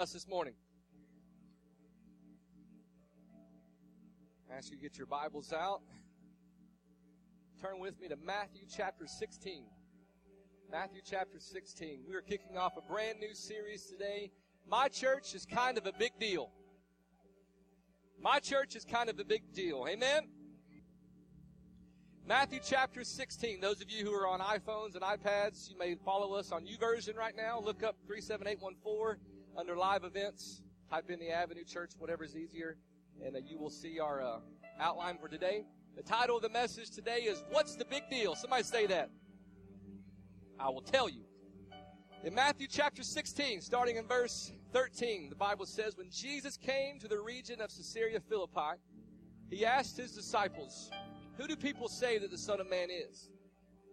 us this morning. I ask you to get your Bibles out. Turn with me to Matthew chapter 16. Matthew chapter 16. We are kicking off a brand new series today. My church is kind of a big deal. My church is kind of a big deal. Amen? Matthew chapter 16. Those of you who are on iPhones and iPads, you may follow us on YouVersion right now. Look up 37814 under live events. Type in the Avenue Church, whatever is easier, and uh, you will see our uh, outline for today. The title of the message today is What's the Big Deal? Somebody say that. I will tell you. In Matthew chapter 16, starting in verse 13, the Bible says, When Jesus came to the region of Caesarea Philippi, he asked his disciples, Who do people say that the Son of Man is?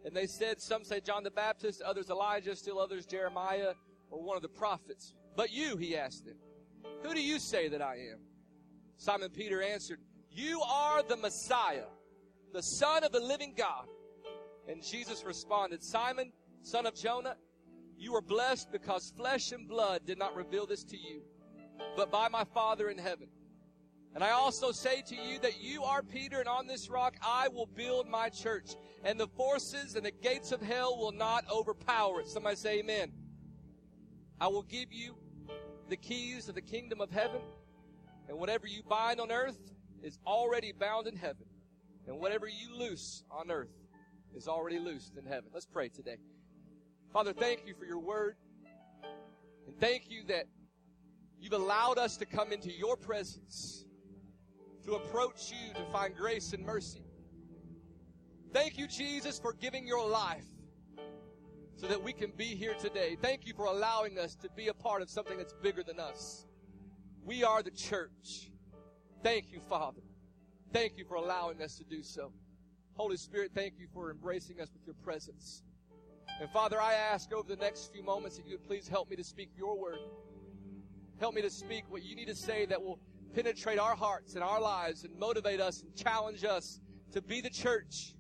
And they said, Some say John the Baptist, others Elijah, still others Jeremiah, or one of the prophets. But you, he asked them, Who do you say that I am? Simon Peter answered, You are the Messiah, the Son of the living God. And Jesus responded, Simon, son of Jonah, you are blessed because flesh and blood did not reveal this to you, but by my Father in heaven. And I also say to you that you are Peter, and on this rock I will build my church, and the forces and the gates of hell will not overpower it. Somebody say amen. I will give you the keys of the kingdom of heaven, and whatever you bind on earth is already bound in heaven, and whatever you loose on earth is already loosed in heaven. Let's pray today. Father, thank you for your word, and thank you that you've allowed us to come into your presence to approach you to find grace and mercy. Thank you, Jesus, for giving your life so that we can be here today. Thank you for allowing us to be a part of something that's bigger than us. We are the church. Thank you, Father. Thank you for allowing us to do so. Holy Spirit, thank you for embracing us with your presence. And Father, I ask over the next few moments that you would please help me to speak your word. Help me to speak what you need to say that will penetrate our hearts and our lives and motivate us and challenge us to be the church.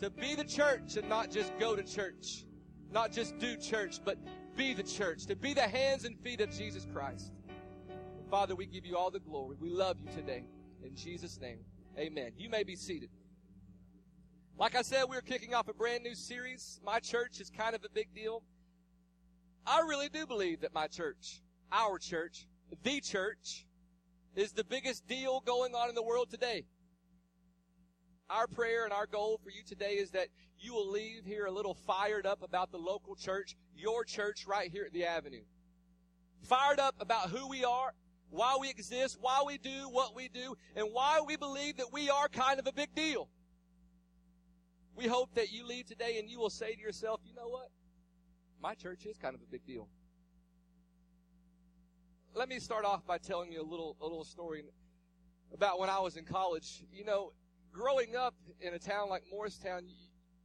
To be the church and not just go to church. Not just do church, but be the church. To be the hands and feet of Jesus Christ. Father, we give you all the glory. We love you today. In Jesus' name, amen. You may be seated. Like I said, we're kicking off a brand new series. My church is kind of a big deal. I really do believe that my church, our church, the church, is the biggest deal going on in the world today. Our prayer and our goal for you today is that you will leave here a little fired up about the local church, your church right here at the Avenue. Fired up about who we are, why we exist, why we do what we do, and why we believe that we are kind of a big deal. We hope that you leave today and you will say to yourself, you know what? My church is kind of a big deal. Let me start off by telling you a little, a little story about when I was in college. You know, growing up in a town like Morristown, you,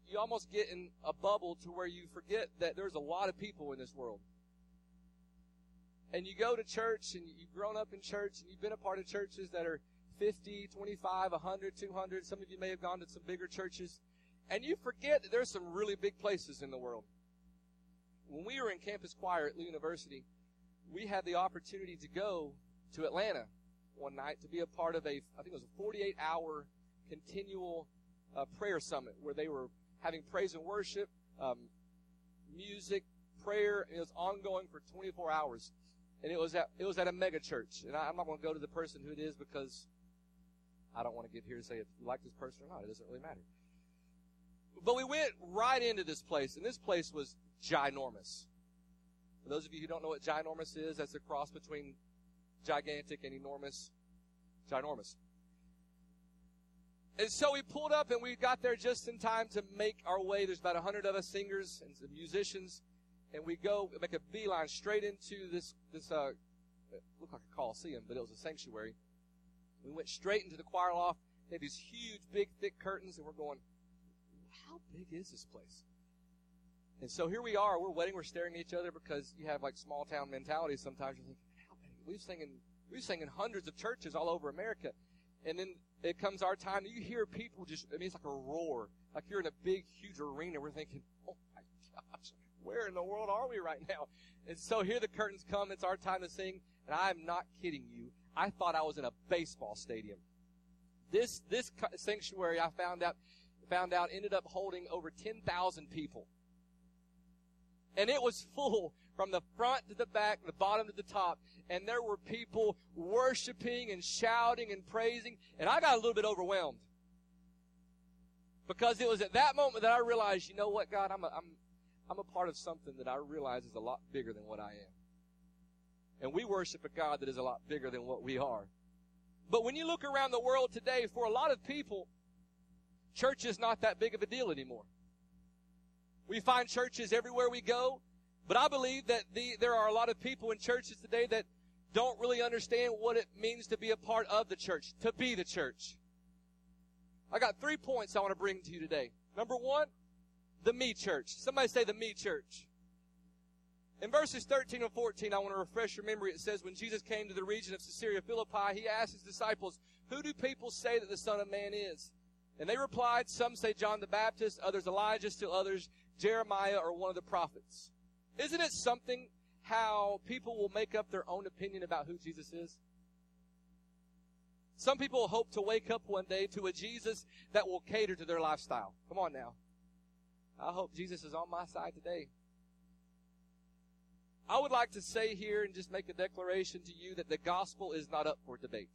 you almost get in a bubble to where you forget that there's a lot of people in this world. And you go to church and you've grown up in church and you've been a part of churches that are 50, 25, 100, 200. Some of you may have gone to some bigger churches. And you forget that there's some really big places in the world. When we were in campus choir at Lee University, we had the opportunity to go to Atlanta one night to be a part of a, I think it was a 48 hour continual uh, prayer summit where they were having praise and worship, um, music, prayer. it was ongoing for 24 hours, and it was at it was at a mega church. And I, am not going to go to the person who it is because I don't want to get here and say if you like this person or not. It doesn't really matter. But we went right into this place, and this place was ginormous. For those of you who don't know what ginormous is, that's a cross between gigantic and enormous. Ginormous. And so we pulled up and we got there just in time to make our way. There's about a hundred of us singers and some musicians. And we go, make a beeline straight into this, this, uh, looked like a coliseum, but it was a sanctuary. We went straight into the choir loft. They had these huge, big, thick curtains and we're going, how big is this place? And so here we are, we're waiting, we're staring at each other because you have like small town mentality sometimes. You're thinking, how big? We've singing, we've singing hundreds of churches all over America. And then it comes our time, you hear people just, I mean, it's like a roar. Like you're in a big, huge arena. We're thinking, oh my gosh, where in the world are we right now? And so here the curtains come. It's our time to sing. And I'm not kidding you. I thought I was in a baseball stadium. This, this sanctuary I found out, found out ended up holding over 10,000 people. And it was full from the front to the back, the bottom to the top. And there were people worshiping and shouting and praising. And I got a little bit overwhelmed. Because it was at that moment that I realized, you know what, God, I'm a, I'm, I'm a part of something that I realize is a lot bigger than what I am. And we worship a God that is a lot bigger than what we are. But when you look around the world today, for a lot of people, church is not that big of a deal anymore. We find churches everywhere we go, but I believe that the, there are a lot of people in churches today that don't really understand what it means to be a part of the church, to be the church. I got three points I want to bring to you today. Number one, the me church. Somebody say the me church. In verses 13 and 14, I want to refresh your memory. It says, When Jesus came to the region of Caesarea Philippi, he asked his disciples, Who do people say that the Son of Man is? And they replied, Some say John the Baptist, others Elijah, still others Jeremiah or one of the prophets. Isn't it something how people will make up their own opinion about who Jesus is? Some people hope to wake up one day to a Jesus that will cater to their lifestyle. Come on now. I hope Jesus is on my side today. I would like to say here and just make a declaration to you that the gospel is not up for debate.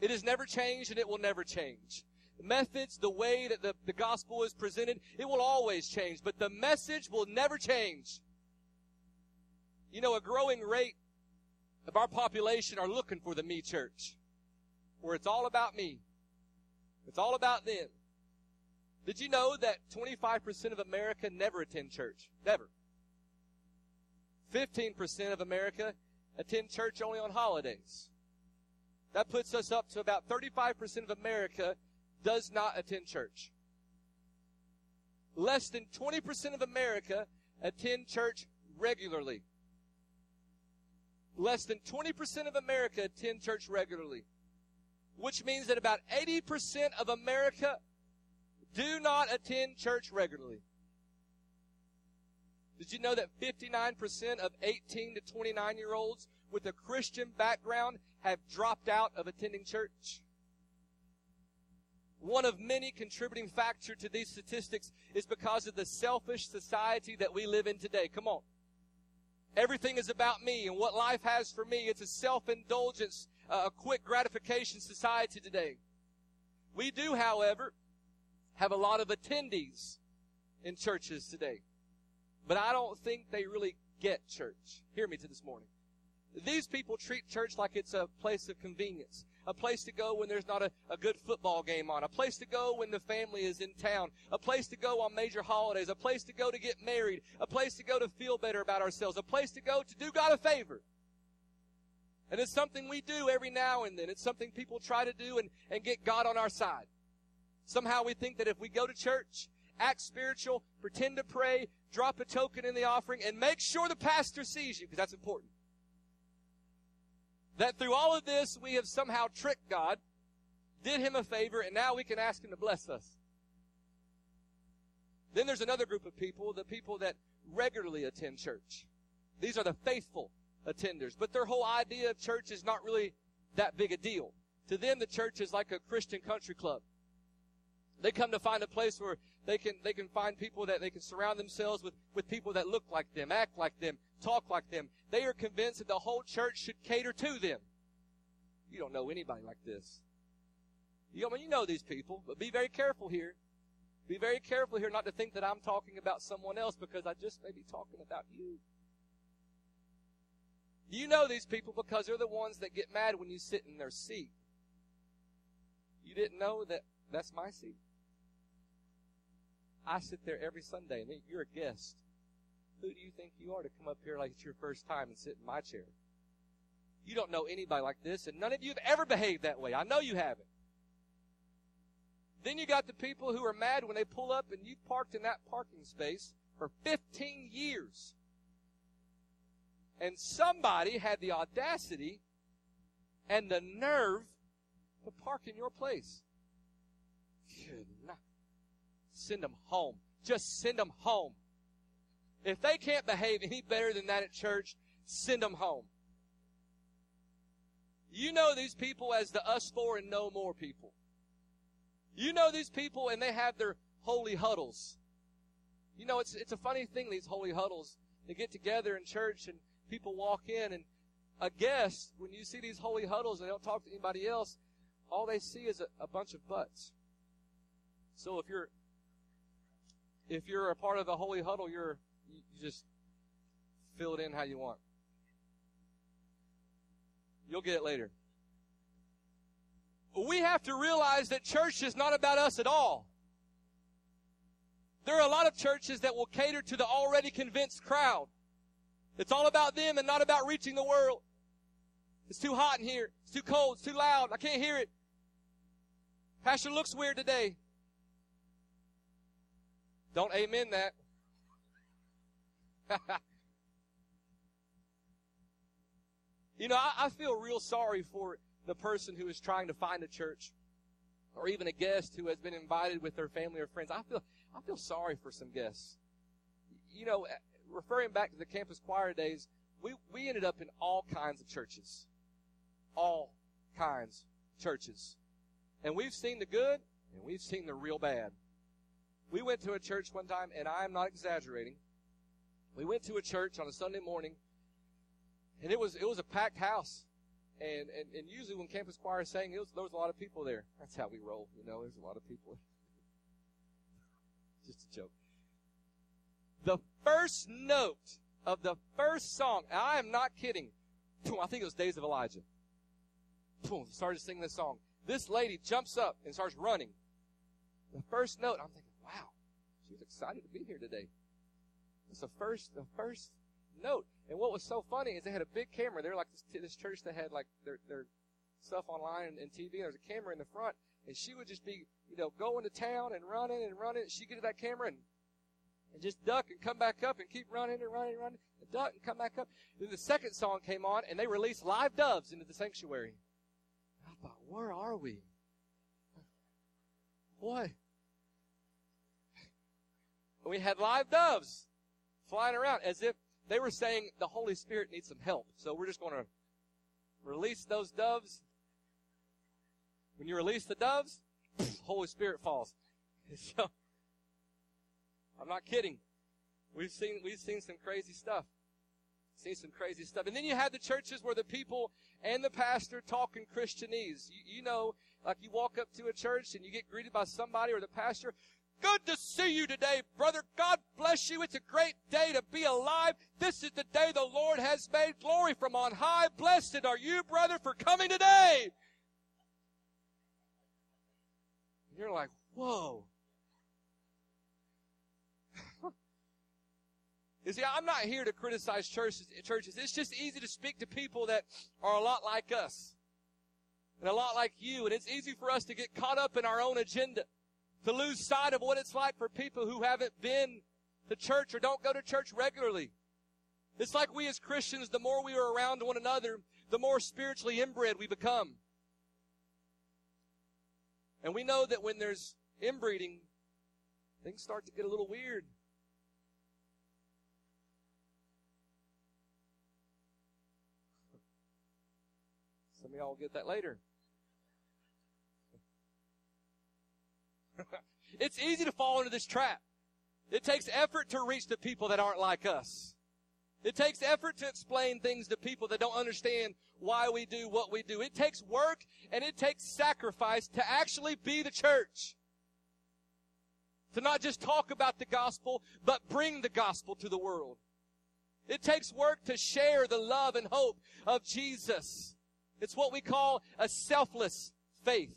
It has never changed and it will never change. Methods, the way that the, the gospel is presented, it will always change, but the message will never change. You know, a growing rate of our population are looking for the me church, where it's all about me. It's all about them. Did you know that 25% of America never attend church? Never. 15% of America attend church only on holidays. That puts us up to about 35% of America does not attend church. Less than 20% of America attend church regularly. Less than 20% of America attend church regularly. Which means that about 80% of America do not attend church regularly. Did you know that 59% of 18 to 29 year olds with a Christian background have dropped out of attending church? One of many contributing factors to these statistics is because of the selfish society that we live in today. Come on. Everything is about me and what life has for me. It's a self-indulgence, uh, a quick gratification society today. We do, however, have a lot of attendees in churches today. But I don't think they really get church. Hear me to this morning. These people treat church like it's a place of convenience a place to go when there's not a, a good football game on, a place to go when the family is in town, a place to go on major holidays, a place to go to get married, a place to go to feel better about ourselves, a place to go to do God a favor. And it's something we do every now and then. It's something people try to do and, and get God on our side. Somehow we think that if we go to church, act spiritual, pretend to pray, drop a token in the offering, and make sure the pastor sees you, because that's important. That through all of this, we have somehow tricked God, did him a favor, and now we can ask him to bless us. Then there's another group of people, the people that regularly attend church. These are the faithful attenders, but their whole idea of church is not really that big a deal. To them, the church is like a Christian country club. They come to find a place where they can, they can find people that they can surround themselves with, with people that look like them, act like them, talk like them. They are convinced that the whole church should cater to them. You don't know anybody like this. You, I mean, you know these people, but be very careful here. Be very careful here not to think that I'm talking about someone else because I just may be talking about you. You know these people because they're the ones that get mad when you sit in their seat. You didn't know that that's my seat. I sit there every Sunday and you're a guest. Who do you think you are to come up here like it's your first time and sit in my chair? You don't know anybody like this, and none of you have ever behaved that way. I know you haven't. Then you got the people who are mad when they pull up and you've parked in that parking space for 15 years. And somebody had the audacity and the nerve to park in your place. Send them home. Just send them home. If they can't behave any better than that at church, send them home. You know these people as the us four and no more people. You know these people and they have their holy huddles. You know, it's, it's a funny thing, these holy huddles. They get together in church and people walk in and a guest, when you see these holy huddles and they don't talk to anybody else, all they see is a, a bunch of butts. So if you're if you're a part of the holy huddle, you're you just fill it in how you want. You'll get it later. We have to realize that church is not about us at all. There are a lot of churches that will cater to the already convinced crowd. It's all about them and not about reaching the world. It's too hot in here. It's too cold. It's too loud. I can't hear it. Pastor looks weird today. Don't amen that. you know, I, I, feel real sorry for the person who is trying to find a church or even a guest who has been invited with their family or friends. I feel, I feel sorry for some guests. You know, eh, referring back to the campus choir days, we, we ended up in all kinds of churches. All kinds of churches. And we've seen the good and we've seen the real bad. We went to a church one time, and I am not exaggerating. We went to a church on a Sunday morning, and it was it was a packed house. And, and, and usually when campus choir sang, was, there was a lot of people there. That's how we roll, you know. There's a lot of people. Just a joke. The first note of the first song, I am not kidding. I think it was Days of Elijah. Started singing this song. This lady jumps up and starts running. The first note, I'm thinking, excited to be here today. It's the first, the first note. And what was so funny is they had a big camera. They're like this, this church that had like their, their stuff online and, and TV. There was a camera in the front, and she would just be, you know, going to town and running and running. She'd get to that camera and, and just duck and come back up and keep running and running and running and duck and come back up. Then the second song came on, and they released live doves into the sanctuary. I thought, where are we? What? We had live doves flying around as if they were saying the Holy Spirit needs some help. So we're just going to release those doves. When you release the doves, Holy Spirit falls. So, I'm not kidding. We've seen, we've seen some crazy stuff. Seen some crazy stuff. And then you had the churches where the people and the pastor talk in Christianese. You, you know, like you walk up to a church and you get greeted by somebody or the pastor. Good to see you today, brother. God bless you. It's a great day to be alive. This is the day the Lord has made. Glory from on high. Blessed are you, brother, for coming today. You're like, whoa. you see, I'm not here to criticize churches, churches. It's just easy to speak to people that are a lot like us and a lot like you. And it's easy for us to get caught up in our own agenda to lose sight of what it's like for people who haven't been to church or don't go to church regularly. It's like we as Christians, the more we are around one another, the more spiritually inbred we become. And we know that when there's inbreeding, things start to get a little weird. Some of y'all will get that later. it's easy to fall into this trap. It takes effort to reach the people that aren't like us. It takes effort to explain things to people that don't understand why we do what we do. It takes work and it takes sacrifice to actually be the church. To not just talk about the gospel, but bring the gospel to the world. It takes work to share the love and hope of Jesus. It's what we call a selfless faith.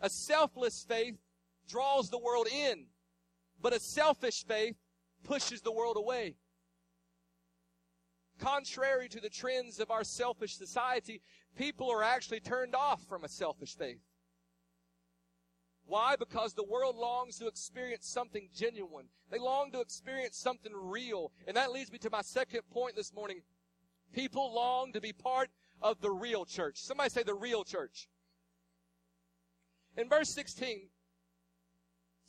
A selfless faith draws the world in, but a selfish faith pushes the world away. Contrary to the trends of our selfish society, people are actually turned off from a selfish faith. Why? Because the world longs to experience something genuine. They long to experience something real. And that leads me to my second point this morning. People long to be part of the real church. Somebody say the real church. In verse 16,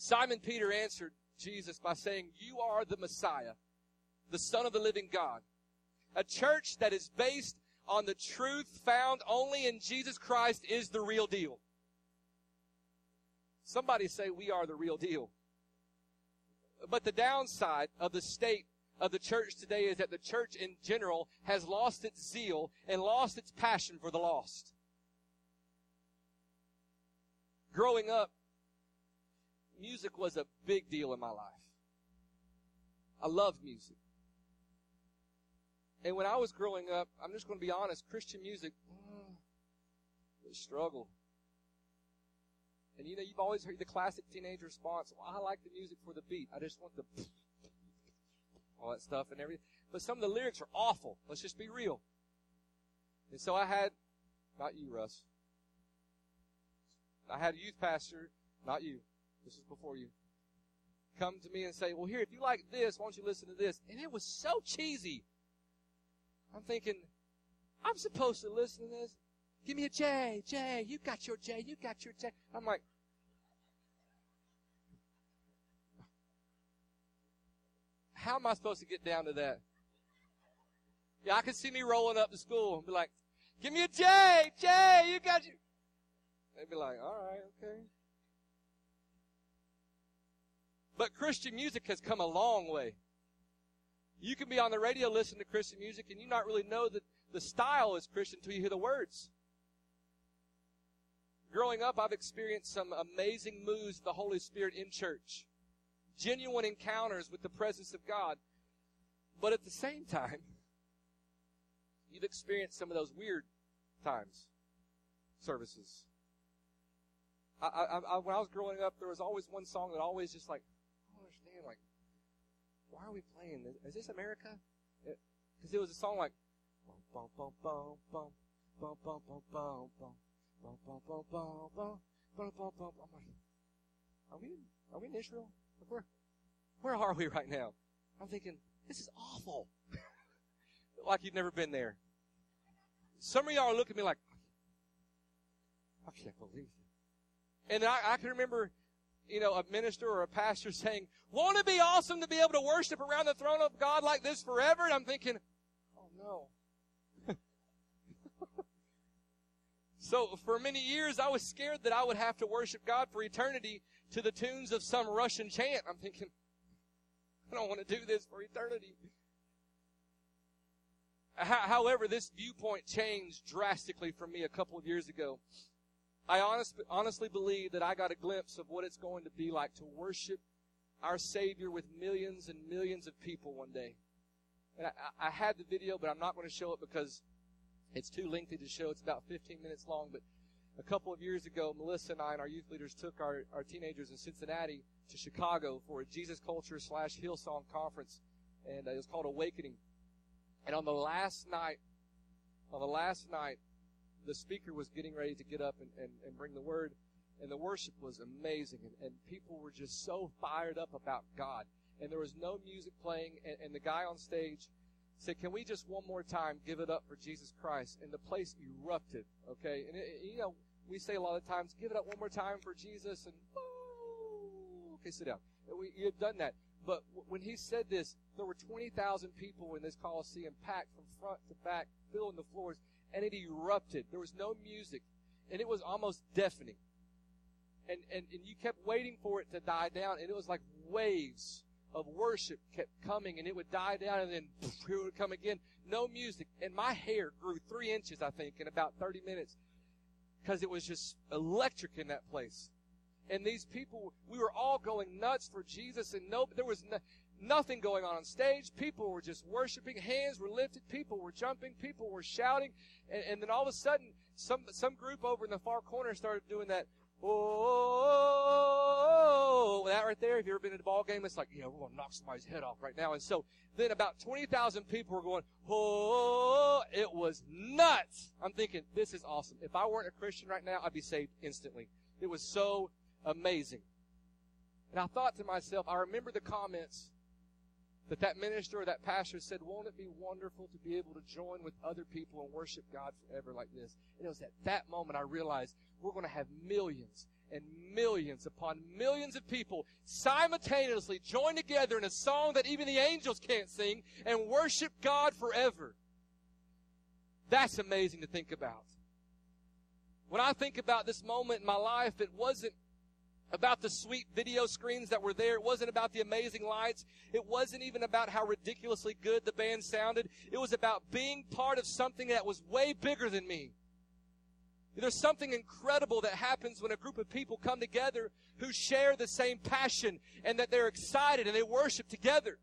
Simon Peter answered Jesus by saying, You are the Messiah, the Son of the living God. A church that is based on the truth found only in Jesus Christ is the real deal. Somebody say we are the real deal. But the downside of the state of the church today is that the church in general has lost its zeal and lost its passion for the lost. Growing up, music was a big deal in my life. I loved music. And when I was growing up, I'm just going to be honest, Christian music, mm, was struggle. And you know, you've always heard the classic teenage response, well, I like the music for the beat. I just want the all that stuff and everything. But some of the lyrics are awful. Let's just be real. And so I had, not you, Russ. I had a youth pastor, not you. This is before you. Come to me and say, well, here, if you like this, why don't you listen to this? And it was so cheesy. I'm thinking, I'm supposed to listen to this. Give me a J, J. You got your J. You got your J. I'm like, how am I supposed to get down to that? Yeah, I can see me rolling up to school and be like, give me a J, J, you got you. They'd be like, all right, okay. But Christian music has come a long way. You can be on the radio listening to Christian music and you not really know that the style is Christian until you hear the words. Growing up, I've experienced some amazing moves of the Holy Spirit in church genuine encounters with the presence of God. But at the same time, you've experienced some of those weird times, services. I, I, I, when I was growing up, there was always one song that always just like, Like, why are we playing this? Is this America? Because it, it was a song like, bum, bum, bum, bum, bum, bum, bum, bum, bum, bum. I'm like, are we, are we in Israel? Where, where are we right now? I'm thinking, this is awful. like you've never been there. Some of y'all looking at me like, I can't believe it. And I, I can remember, you know, a minister or a pastor saying, won't it be awesome to be able to worship around the throne of God like this forever? And I'm thinking, oh no. so for many years, I was scared that I would have to worship God for eternity to the tunes of some Russian chant. I'm thinking, I don't want to do this for eternity. However, this viewpoint changed drastically for me a couple of years ago. I honest, honestly believe that I got a glimpse of what it's going to be like to worship our Savior with millions and millions of people one day. And I, I had the video, but I'm not going to show it because it's too lengthy to show. It's about 15 minutes long, but a couple of years ago, Melissa and I and our youth leaders took our, our teenagers in Cincinnati to Chicago for a Jesus Culture slash Hillsong conference, and it was called Awakening. And on the last night, on the last night, the speaker was getting ready to get up and, and, and bring the word, and the worship was amazing, and, and people were just so fired up about God. And there was no music playing, and, and the guy on stage said, "Can we just one more time give it up for Jesus Christ?" And the place erupted. Okay, and it, you know we say a lot of times, give it up one more time for Jesus, and oh, okay, sit down. We, you have done that. But when he said this, there were 20,000 people in this Coliseum packed from front to back, filling the floors, and it erupted. There was no music, and it was almost deafening. And, and, and you kept waiting for it to die down, and it was like waves of worship kept coming, and it would die down, and then poof, it would come again. No music. And my hair grew three inches, I think, in about 30 minutes because it was just electric in that place. And these people, we were all going nuts for Jesus, and no, there was nothing going on on stage. People were just worshiping. Hands were lifted. People were jumping. People were shouting. And, and then all of a sudden, some some group over in the far corner started doing that oh, that right there, if you've ever been in a ball game, it's like, yeah, we're going to knock somebody's head off right now. And so then about 20,000 people were going, oh, it was nuts. I'm thinking, this is awesome. If I weren't a Christian right now, I'd be saved instantly. It was so amazing. And I thought to myself, I remember the comments that that minister or that pastor said, won't it be wonderful to be able to join with other people and worship God forever like this? And it was at that moment I realized we're going to have millions and millions upon millions of people simultaneously join together in a song that even the angels can't sing and worship God forever. That's amazing to think about. When I think about this moment in my life, it wasn't about the sweet video screens that were there. It wasn't about the amazing lights. It wasn't even about how ridiculously good the band sounded. It was about being part of something that was way bigger than me. There's something incredible that happens when a group of people come together who share the same passion and that they're excited and they worship together.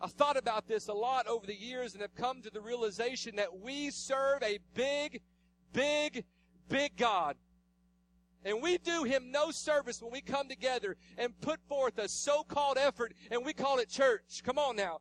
I've thought about this a lot over the years and have come to the realization that we serve a big, big, big God. And we do him no service when we come together and put forth a so-called effort and we call it church. Come on now.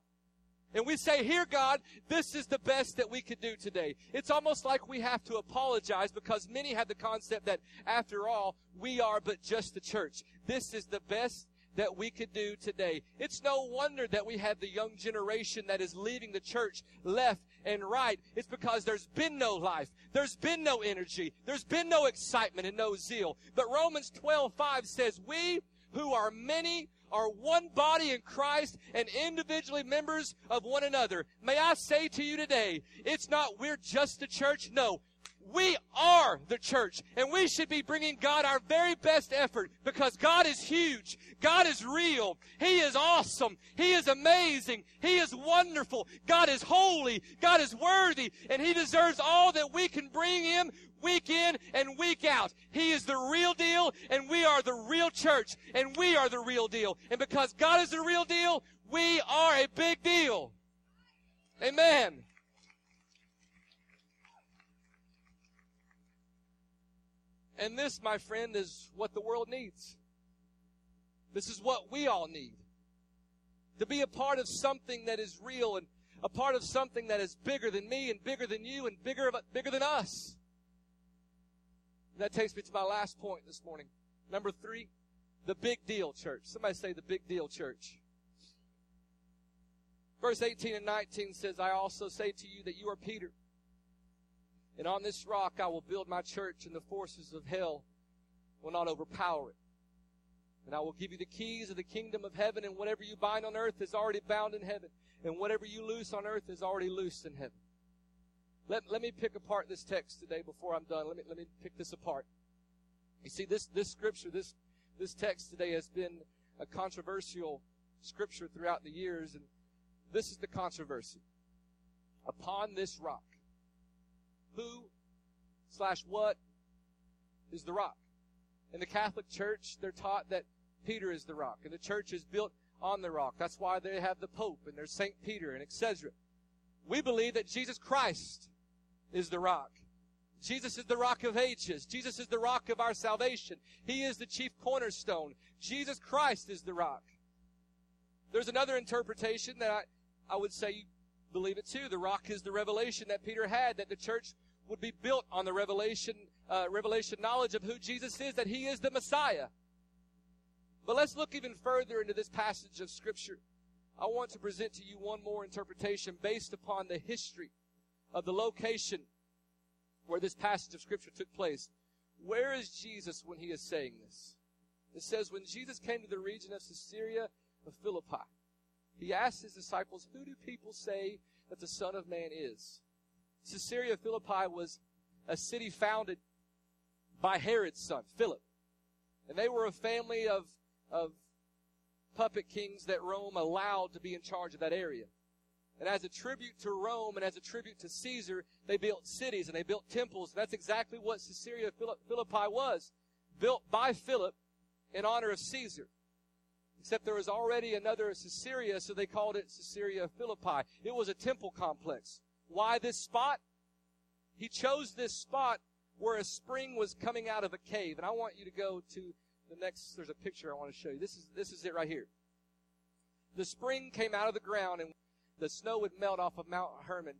And we say, here, God, this is the best that we could do today. It's almost like we have to apologize because many have the concept that, after all, we are but just the church. This is the best that we could do today. It's no wonder that we have the young generation that is leaving the church left and right. It's because there's been no life. There's been no energy. There's been no excitement and no zeal. But Romans 12, 5 says, we who are many are one body in Christ and individually members of one another. May I say to you today, it's not we're just a church. No, we are the church and we should be bringing God our very best effort because God is huge. God is real. He is awesome. He is amazing. He is wonderful. God is holy. God is worthy and He deserves all that we can bring Him week in and week out. He is the real deal and we are the real church and we are the real deal. And because God is the real deal, we are a big deal. Amen. And this, my friend, is what the world needs. This is what we all need. To be a part of something that is real and a part of something that is bigger than me and bigger than you and bigger, bigger than us. And that takes me to my last point this morning. Number three, the big deal church. Somebody say the big deal church. Verse 18 and 19 says, I also say to you that you are Peter and on this rock I will build my church, and the forces of hell will not overpower it. And I will give you the keys of the kingdom of heaven, and whatever you bind on earth is already bound in heaven, and whatever you loose on earth is already loosed in heaven. Let, let me pick apart this text today before I'm done. Let me, let me pick this apart. You see, this, this scripture, this, this text today has been a controversial scripture throughout the years, and this is the controversy. Upon this rock, who slash what is the rock. In the Catholic Church, they're taught that Peter is the rock, and the church is built on the rock. That's why they have the Pope and there's Saint Peter and etc. We believe that Jesus Christ is the rock. Jesus is the rock of ages. Jesus is the rock of our salvation. He is the chief cornerstone. Jesus Christ is the rock. There's another interpretation that I, I would say you believe it too. The rock is the revelation that Peter had that the church would be built on the revelation, uh, revelation knowledge of who Jesus is, that he is the Messiah. But let's look even further into this passage of scripture. I want to present to you one more interpretation based upon the history of the location where this passage of scripture took place. Where is Jesus when he is saying this? It says, when Jesus came to the region of Caesarea of Philippi, he asked his disciples, Who do people say that the Son of Man is? Caesarea Philippi was a city founded by Herod's son, Philip. And they were a family of, of puppet kings that Rome allowed to be in charge of that area. And as a tribute to Rome and as a tribute to Caesar, they built cities and they built temples. That's exactly what Caesarea Philippi was. Built by Philip in honor of Caesar. Except there was already another Caesarea, so they called it Caesarea Philippi. It was a temple complex. Why this spot? He chose this spot where a spring was coming out of a cave. And I want you to go to the next, there's a picture I want to show you. This is, this is it right here. The spring came out of the ground and the snow would melt off of Mount Hermon.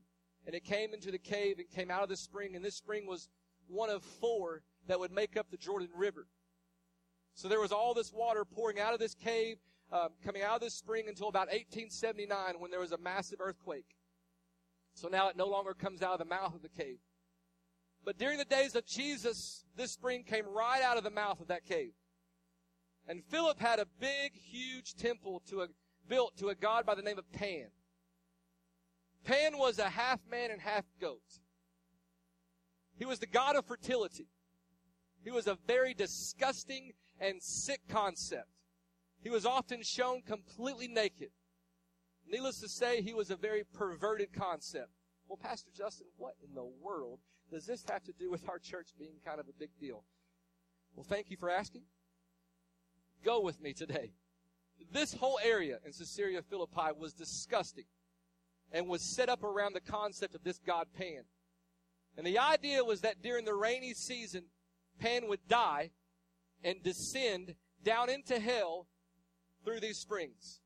And it came into the cave and came out of the spring. And this spring was one of four that would make up the Jordan River. So there was all this water pouring out of this cave, um, coming out of this spring until about 1879 when there was a massive earthquake. So now it no longer comes out of the mouth of the cave. But during the days of Jesus, this spring came right out of the mouth of that cave. And Philip had a big, huge temple to a, built to a god by the name of Pan. Pan was a half man and half goat. He was the god of fertility. He was a very disgusting and sick concept. He was often shown completely naked. Needless to say, he was a very perverted concept. Well, Pastor Justin, what in the world does this have to do with our church being kind of a big deal? Well, thank you for asking. Go with me today. This whole area in Caesarea Philippi was disgusting and was set up around the concept of this god Pan. And the idea was that during the rainy season, Pan would die and descend down into hell through these springs.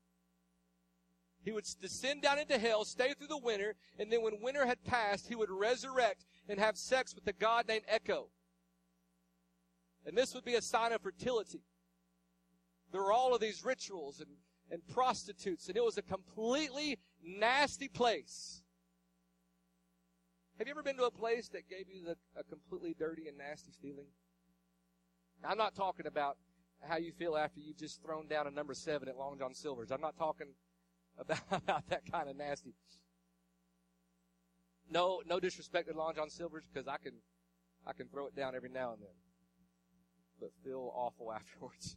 He would descend down into hell, stay through the winter, and then when winter had passed, he would resurrect and have sex with a god named Echo. And this would be a sign of fertility. There were all of these rituals and, and prostitutes, and it was a completely nasty place. Have you ever been to a place that gave you the, a completely dirty and nasty feeling? I'm not talking about how you feel after you've just thrown down a number seven at Long John Silver's. I'm not talking about, about that kind of nasty. No, no disrespect to Long John Silver's because I can, I can throw it down every now and then, but feel awful afterwards.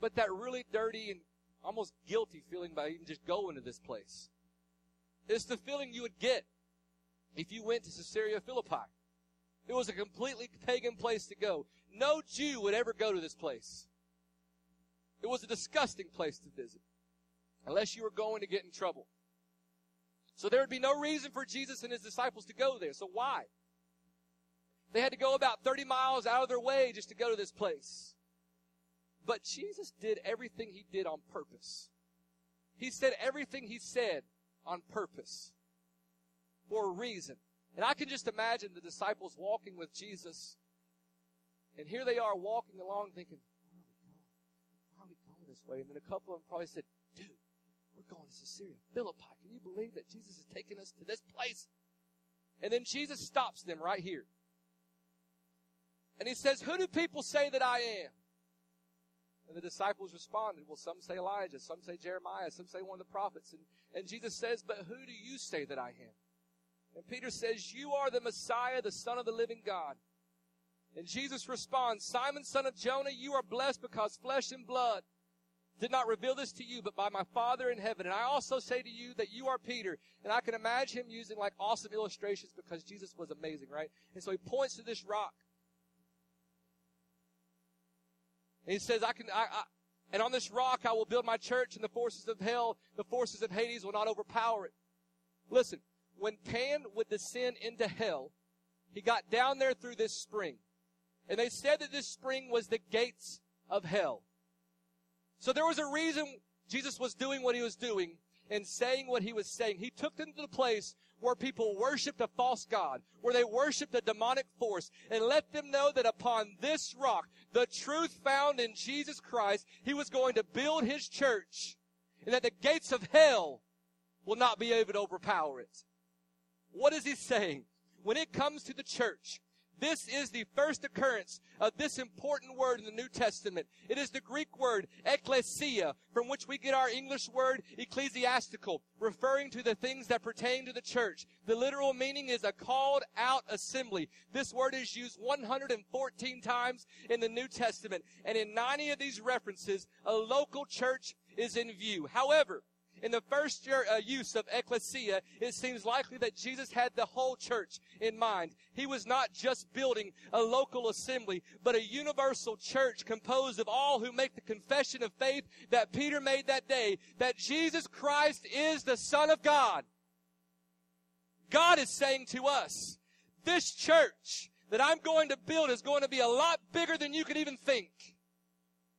But that really dirty and almost guilty feeling by even just going to this place. It's the feeling you would get if you went to Caesarea Philippi. It was a completely pagan place to go. No Jew would ever go to this place. It was a disgusting place to visit. Unless you were going to get in trouble. So there would be no reason for Jesus and his disciples to go there. So why? They had to go about 30 miles out of their way just to go to this place. But Jesus did everything he did on purpose. He said everything he said on purpose. For a reason. And I can just imagine the disciples walking with Jesus. And here they are walking along thinking, where are we going? Why are we going this way? And then a couple of them probably said, dude, we're going to Caesarea Philippi. Can you believe that Jesus is taking us to this place? And then Jesus stops them right here. And he says, who do people say that I am? And the disciples responded, well, some say Elijah, some say Jeremiah, some say one of the prophets. And, and Jesus says, but who do you say that I am? And Peter says, you are the Messiah, the Son of the living God. And Jesus responds, Simon, son of Jonah, you are blessed because flesh and blood did not reveal this to you, but by my Father in heaven. And I also say to you that you are Peter. And I can imagine him using like awesome illustrations because Jesus was amazing, right? And so he points to this rock. And he says, I can, I, I, and on this rock I will build my church and the forces of hell, the forces of Hades will not overpower it. Listen, when Pan would descend into hell, he got down there through this spring. And they said that this spring was the gates of hell. So there was a reason Jesus was doing what he was doing and saying what he was saying. He took them to the place where people worshiped a false God, where they worshiped a demonic force, and let them know that upon this rock, the truth found in Jesus Christ, he was going to build his church, and that the gates of hell will not be able to overpower it. What is he saying? When it comes to the church, this is the first occurrence of this important word in the New Testament. It is the Greek word ecclesia, from which we get our English word ecclesiastical, referring to the things that pertain to the church. The literal meaning is a called out assembly. This word is used 114 times in the New Testament, and in 90 of these references, a local church is in view. However, in the first year, uh, use of ecclesia, it seems likely that Jesus had the whole church in mind. He was not just building a local assembly, but a universal church composed of all who make the confession of faith that Peter made that day, that Jesus Christ is the Son of God. God is saying to us, this church that I'm going to build is going to be a lot bigger than you could even think.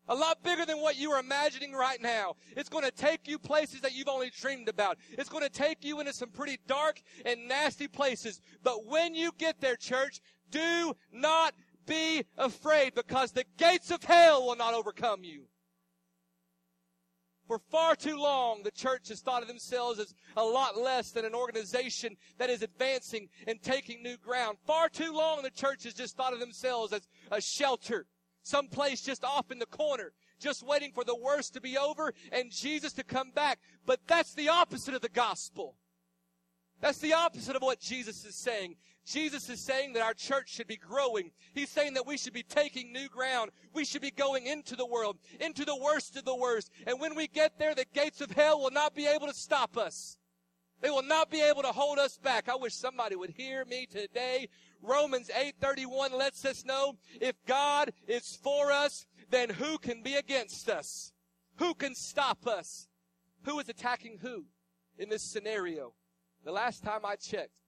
A lot bigger than what you are imagining right now. It's going to take you places that you've only dreamed about. It's going to take you into some pretty dark and nasty places. But when you get there, church, do not be afraid because the gates of hell will not overcome you. For far too long, the church has thought of themselves as a lot less than an organization that is advancing and taking new ground. Far too long, the church has just thought of themselves as a shelter, someplace just off in the corner, just waiting for the worst to be over and Jesus to come back. But that's the opposite of the gospel. That's the opposite of what Jesus is saying. Jesus is saying that our church should be growing. He's saying that we should be taking new ground. We should be going into the world, into the worst of the worst. And when we get there, the gates of hell will not be able to stop us. They will not be able to hold us back. I wish somebody would hear me today. Romans 8:31 lets us know if God is for us, then who can be against us? Who can stop us? Who is attacking who in this scenario? The last time I checked,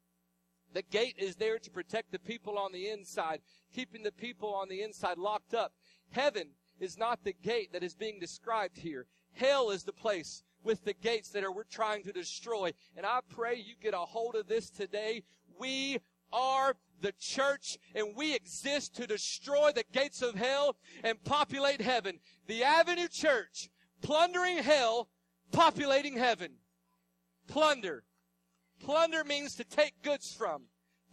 the gate is there to protect the people on the inside, keeping the people on the inside locked up. Heaven is not the gate that is being described here. Hell is the place with the gates that are we're trying to destroy. And I pray you get a hold of this today. We are the church and we exist to destroy the gates of hell and populate heaven. The Avenue Church, plundering hell, populating heaven. Plunder. Plunder means to take goods from.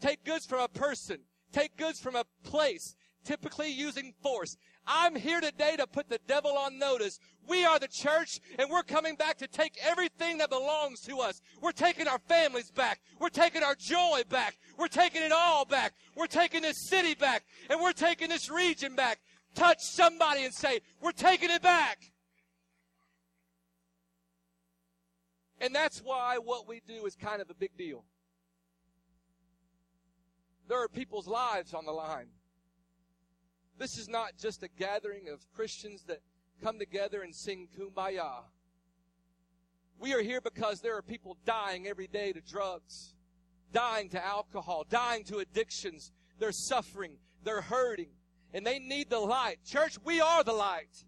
Take goods from a person. Take goods from a place, typically using force. I'm here today to put the devil on notice. We are the church and we're coming back to take everything that belongs to us. We're taking our families back. We're taking our joy back. We're taking it all back. We're taking this city back and we're taking this region back. Touch somebody and say, we're taking it back. And that's why what we do is kind of a big deal. There are people's lives on the line. This is not just a gathering of Christians that come together and sing kumbaya. We are here because there are people dying every day to drugs, dying to alcohol, dying to addictions. They're suffering, they're hurting, and they need the light. Church, we are the light.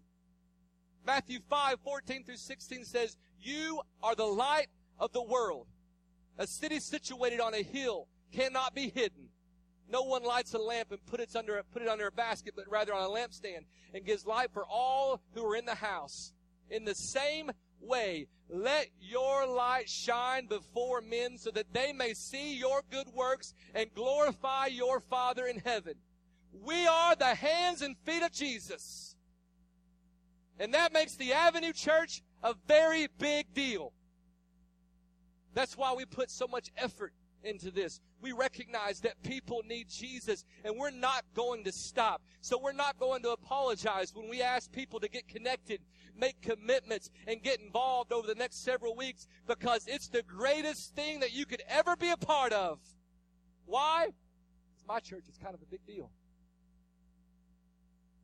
Matthew 5, 14 through 16 says, you are the light of the world. A city situated on a hill cannot be hidden. No one lights a lamp and put it under put it under a basket, but rather on a lampstand, and gives light for all who are in the house. In the same way, let your light shine before men so that they may see your good works and glorify your Father in heaven. We are the hands and feet of Jesus. And that makes the Avenue Church a very big deal. That's why we put so much effort into this. We recognize that people need Jesus and we're not going to stop. So we're not going to apologize when we ask people to get connected, make commitments, and get involved over the next several weeks because it's the greatest thing that you could ever be a part of. Why? It's my church. is kind of a big deal.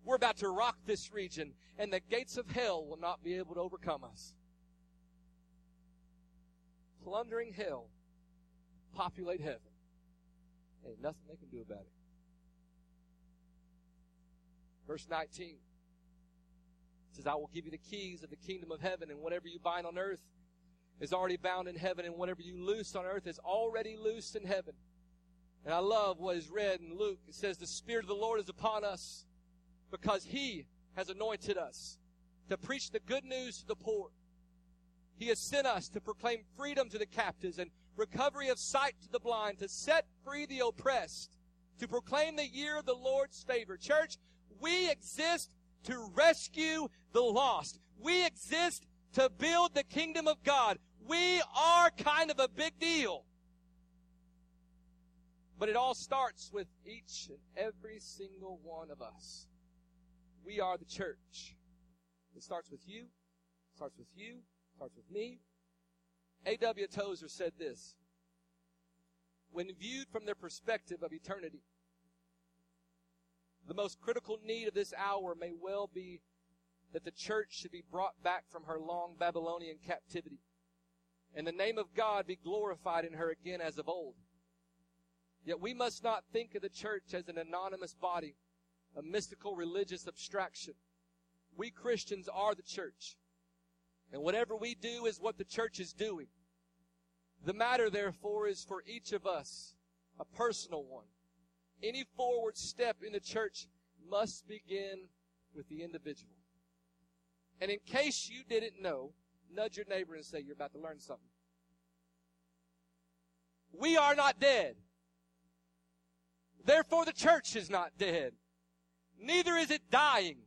We're about to rock this region, and the gates of hell will not be able to overcome us. Plundering hell, populate heaven. Ain't nothing they can do about it. Verse 19 says, I will give you the keys of the kingdom of heaven, and whatever you bind on earth is already bound in heaven, and whatever you loose on earth is already loosed in heaven. And I love what is read in Luke. It says, The Spirit of the Lord is upon us because He has anointed us to preach the good news to the poor. He has sent us to proclaim freedom to the captives and recovery of sight to the blind, to set free the oppressed, to proclaim the year of the Lord's favor. Church, we exist to rescue the lost. We exist to build the kingdom of God. We are kind of a big deal. But it all starts with each and every single one of us. We are the church. It starts with you, starts with you, starts with me. A.W. Tozer said this. When viewed from the perspective of eternity, the most critical need of this hour may well be that the church should be brought back from her long Babylonian captivity, and the name of God be glorified in her again as of old. Yet we must not think of the church as an anonymous body a mystical religious abstraction. We Christians are the church. And whatever we do is what the church is doing. The matter, therefore, is for each of us a personal one. Any forward step in the church must begin with the individual. And in case you didn't know, Nudge your neighbor and say, You're about to learn something. We are not dead. Therefore, the church is not dead. Neither is it dying.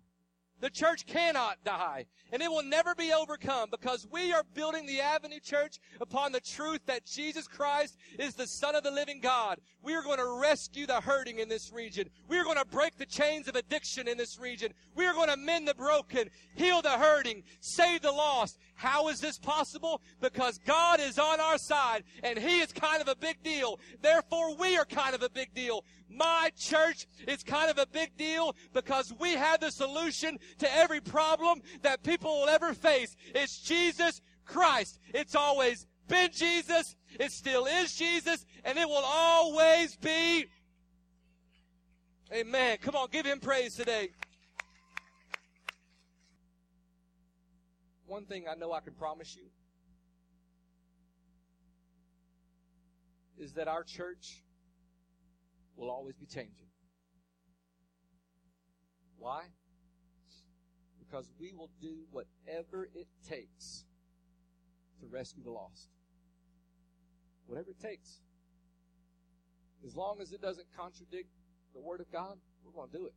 The church cannot die, and it will never be overcome because we are building the Avenue Church upon the truth that Jesus Christ is the Son of the living God. We are going to rescue the hurting in this region. We are going to break the chains of addiction in this region. We are going to mend the broken, heal the hurting, save the lost. How is this possible? Because God is on our side, and He is kind of a big deal. Therefore, we are kind of a big deal. My church is kind of a big deal because we have the solution to every problem that people will ever face. It's Jesus Christ. It's always been Jesus. It still is Jesus and it will always be. Amen. Come on, give him praise today. One thing I know I can promise you is that our church will always be changing. Why? Because we will do whatever it takes to rescue the lost. Whatever it takes. As long as it doesn't contradict the Word of God, we're going to do it.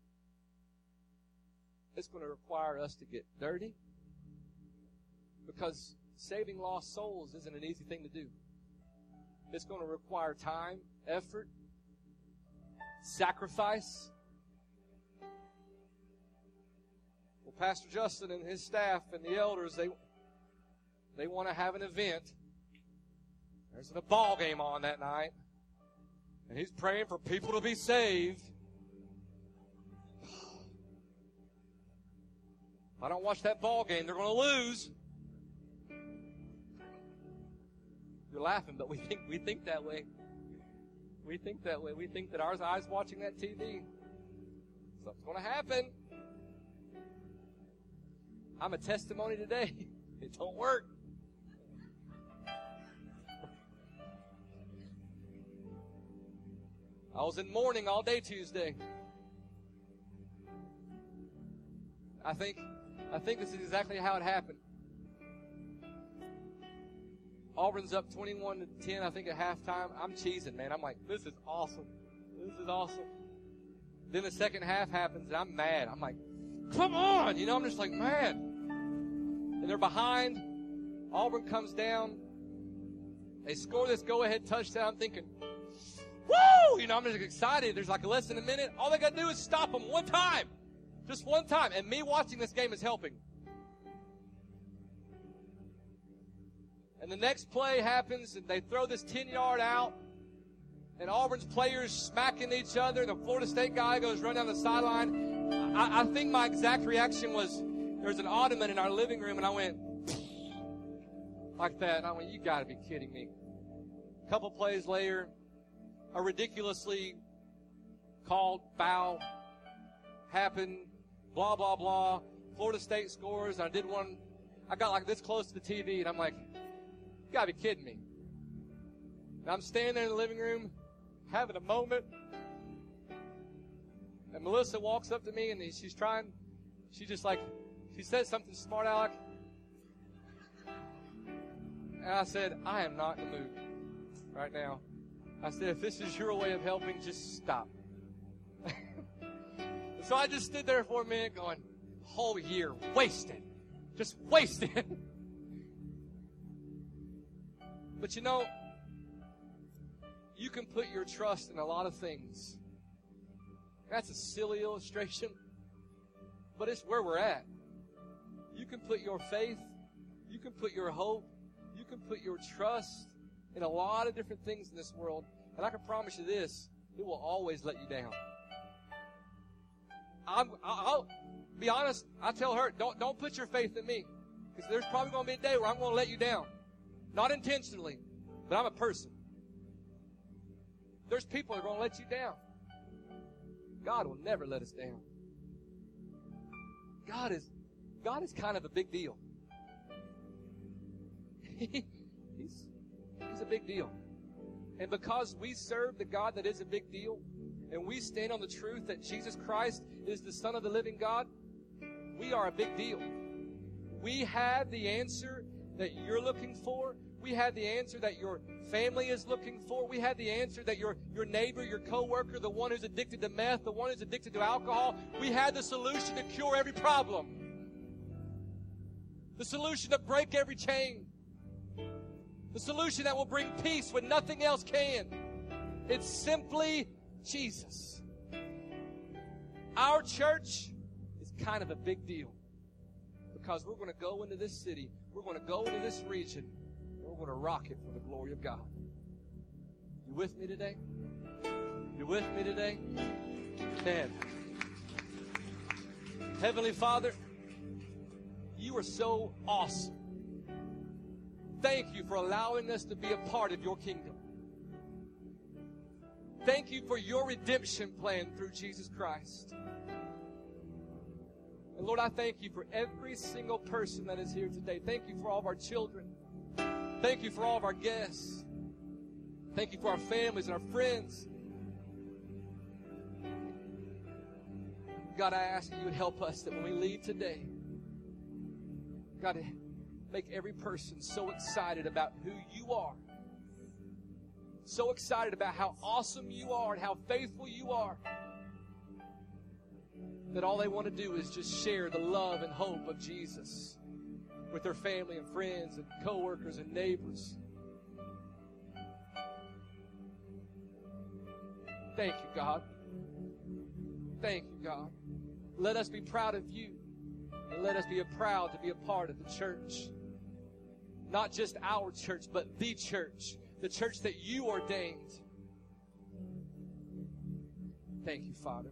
It's going to require us to get dirty because saving lost souls isn't an easy thing to do. It's going to require time, effort, sacrifice. Well, Pastor Justin and his staff and the elders, they they want to have an event. There's a ball game on that night. And he's praying for people to be saved. If I don't watch that ball game, they're going to lose. You're laughing, but we think we think that way. We think that way. We think that our eyes watching that TV, something's going to happen. I'm a testimony today. It don't work. I was in mourning all day Tuesday. I think I think this is exactly how it happened. Auburn's up 21 to 10, I think, at halftime. I'm cheesing, man. I'm like, this is awesome. This is awesome. Then the second half happens, and I'm mad. I'm like, come on. You know, I'm just like, mad. And they're behind. Auburn comes down. They score this go ahead touchdown. I'm thinking, woo! You know, I'm just excited. There's like less than a minute. All they got to do is stop them one time. Just one time. And me watching this game is helping. And the next play happens, and they throw this 10 yard out, and Auburn's players smacking each other. The Florida State guy goes run down the sideline. I, I think my exact reaction was there's an ottoman in our living room, and I went like that. And I went, You got to be kidding me. A couple plays later, a ridiculously called foul happened, blah, blah, blah. Florida State scores. And I did one. I got like this close to the TV, and I'm like, you gotta be kidding me. And I'm standing there in the living room having a moment. And Melissa walks up to me and she's trying, she just like, she says something smart aleck. And I said, I am not in the mood right now. I said, if this is your way of helping, just stop. so I just stood there for a minute going, whole year wasted. Just wasted. But you know, you can put your trust in a lot of things. That's a silly illustration, but it's where we're at. You can put your faith, you can put your hope, you can put your trust in a lot of different things in this world. And I can promise you this, it will always let you down. I'm, I'll be honest, I tell her, don't, don't put your faith in me. Because there's probably going to be a day where I'm going to let you down. Not intentionally, but I'm a person. There's people that are going to let you down. God will never let us down. God is, God is kind of a big deal. he's, he's a big deal. And because we serve the God that is a big deal, and we stand on the truth that Jesus Christ is the Son of the living God, we are a big deal. We have the answer that you're looking for. We had the answer that your family is looking for. We had the answer that your, your neighbor, your coworker, the one who's addicted to meth, the one who's addicted to alcohol, we had the solution to cure every problem. The solution to break every chain. The solution that will bring peace when nothing else can. It's simply Jesus. Our church is kind of a big deal because we're going to go into this city, we're going to go into this region, and we're going to rock it for the glory of God. You with me today? You with me today? Man. Heavenly Father, you are so awesome. Thank you for allowing us to be a part of your kingdom. Thank you for your redemption plan through Jesus Christ. And Lord, I thank you for every single person that is here today. Thank you for all of our children. Thank you for all of our guests. Thank you for our families and our friends. God, I ask you would help us that when we leave today, God, make every person so excited about who you are. So excited about how awesome you are and how faithful you are. That all they want to do is just share the love and hope of Jesus with their family and friends and coworkers and neighbors. Thank you, God. Thank you, God. Let us be proud of you. And let us be proud to be a part of the church. Not just our church, but the church. The church that you ordained. Thank you, Father.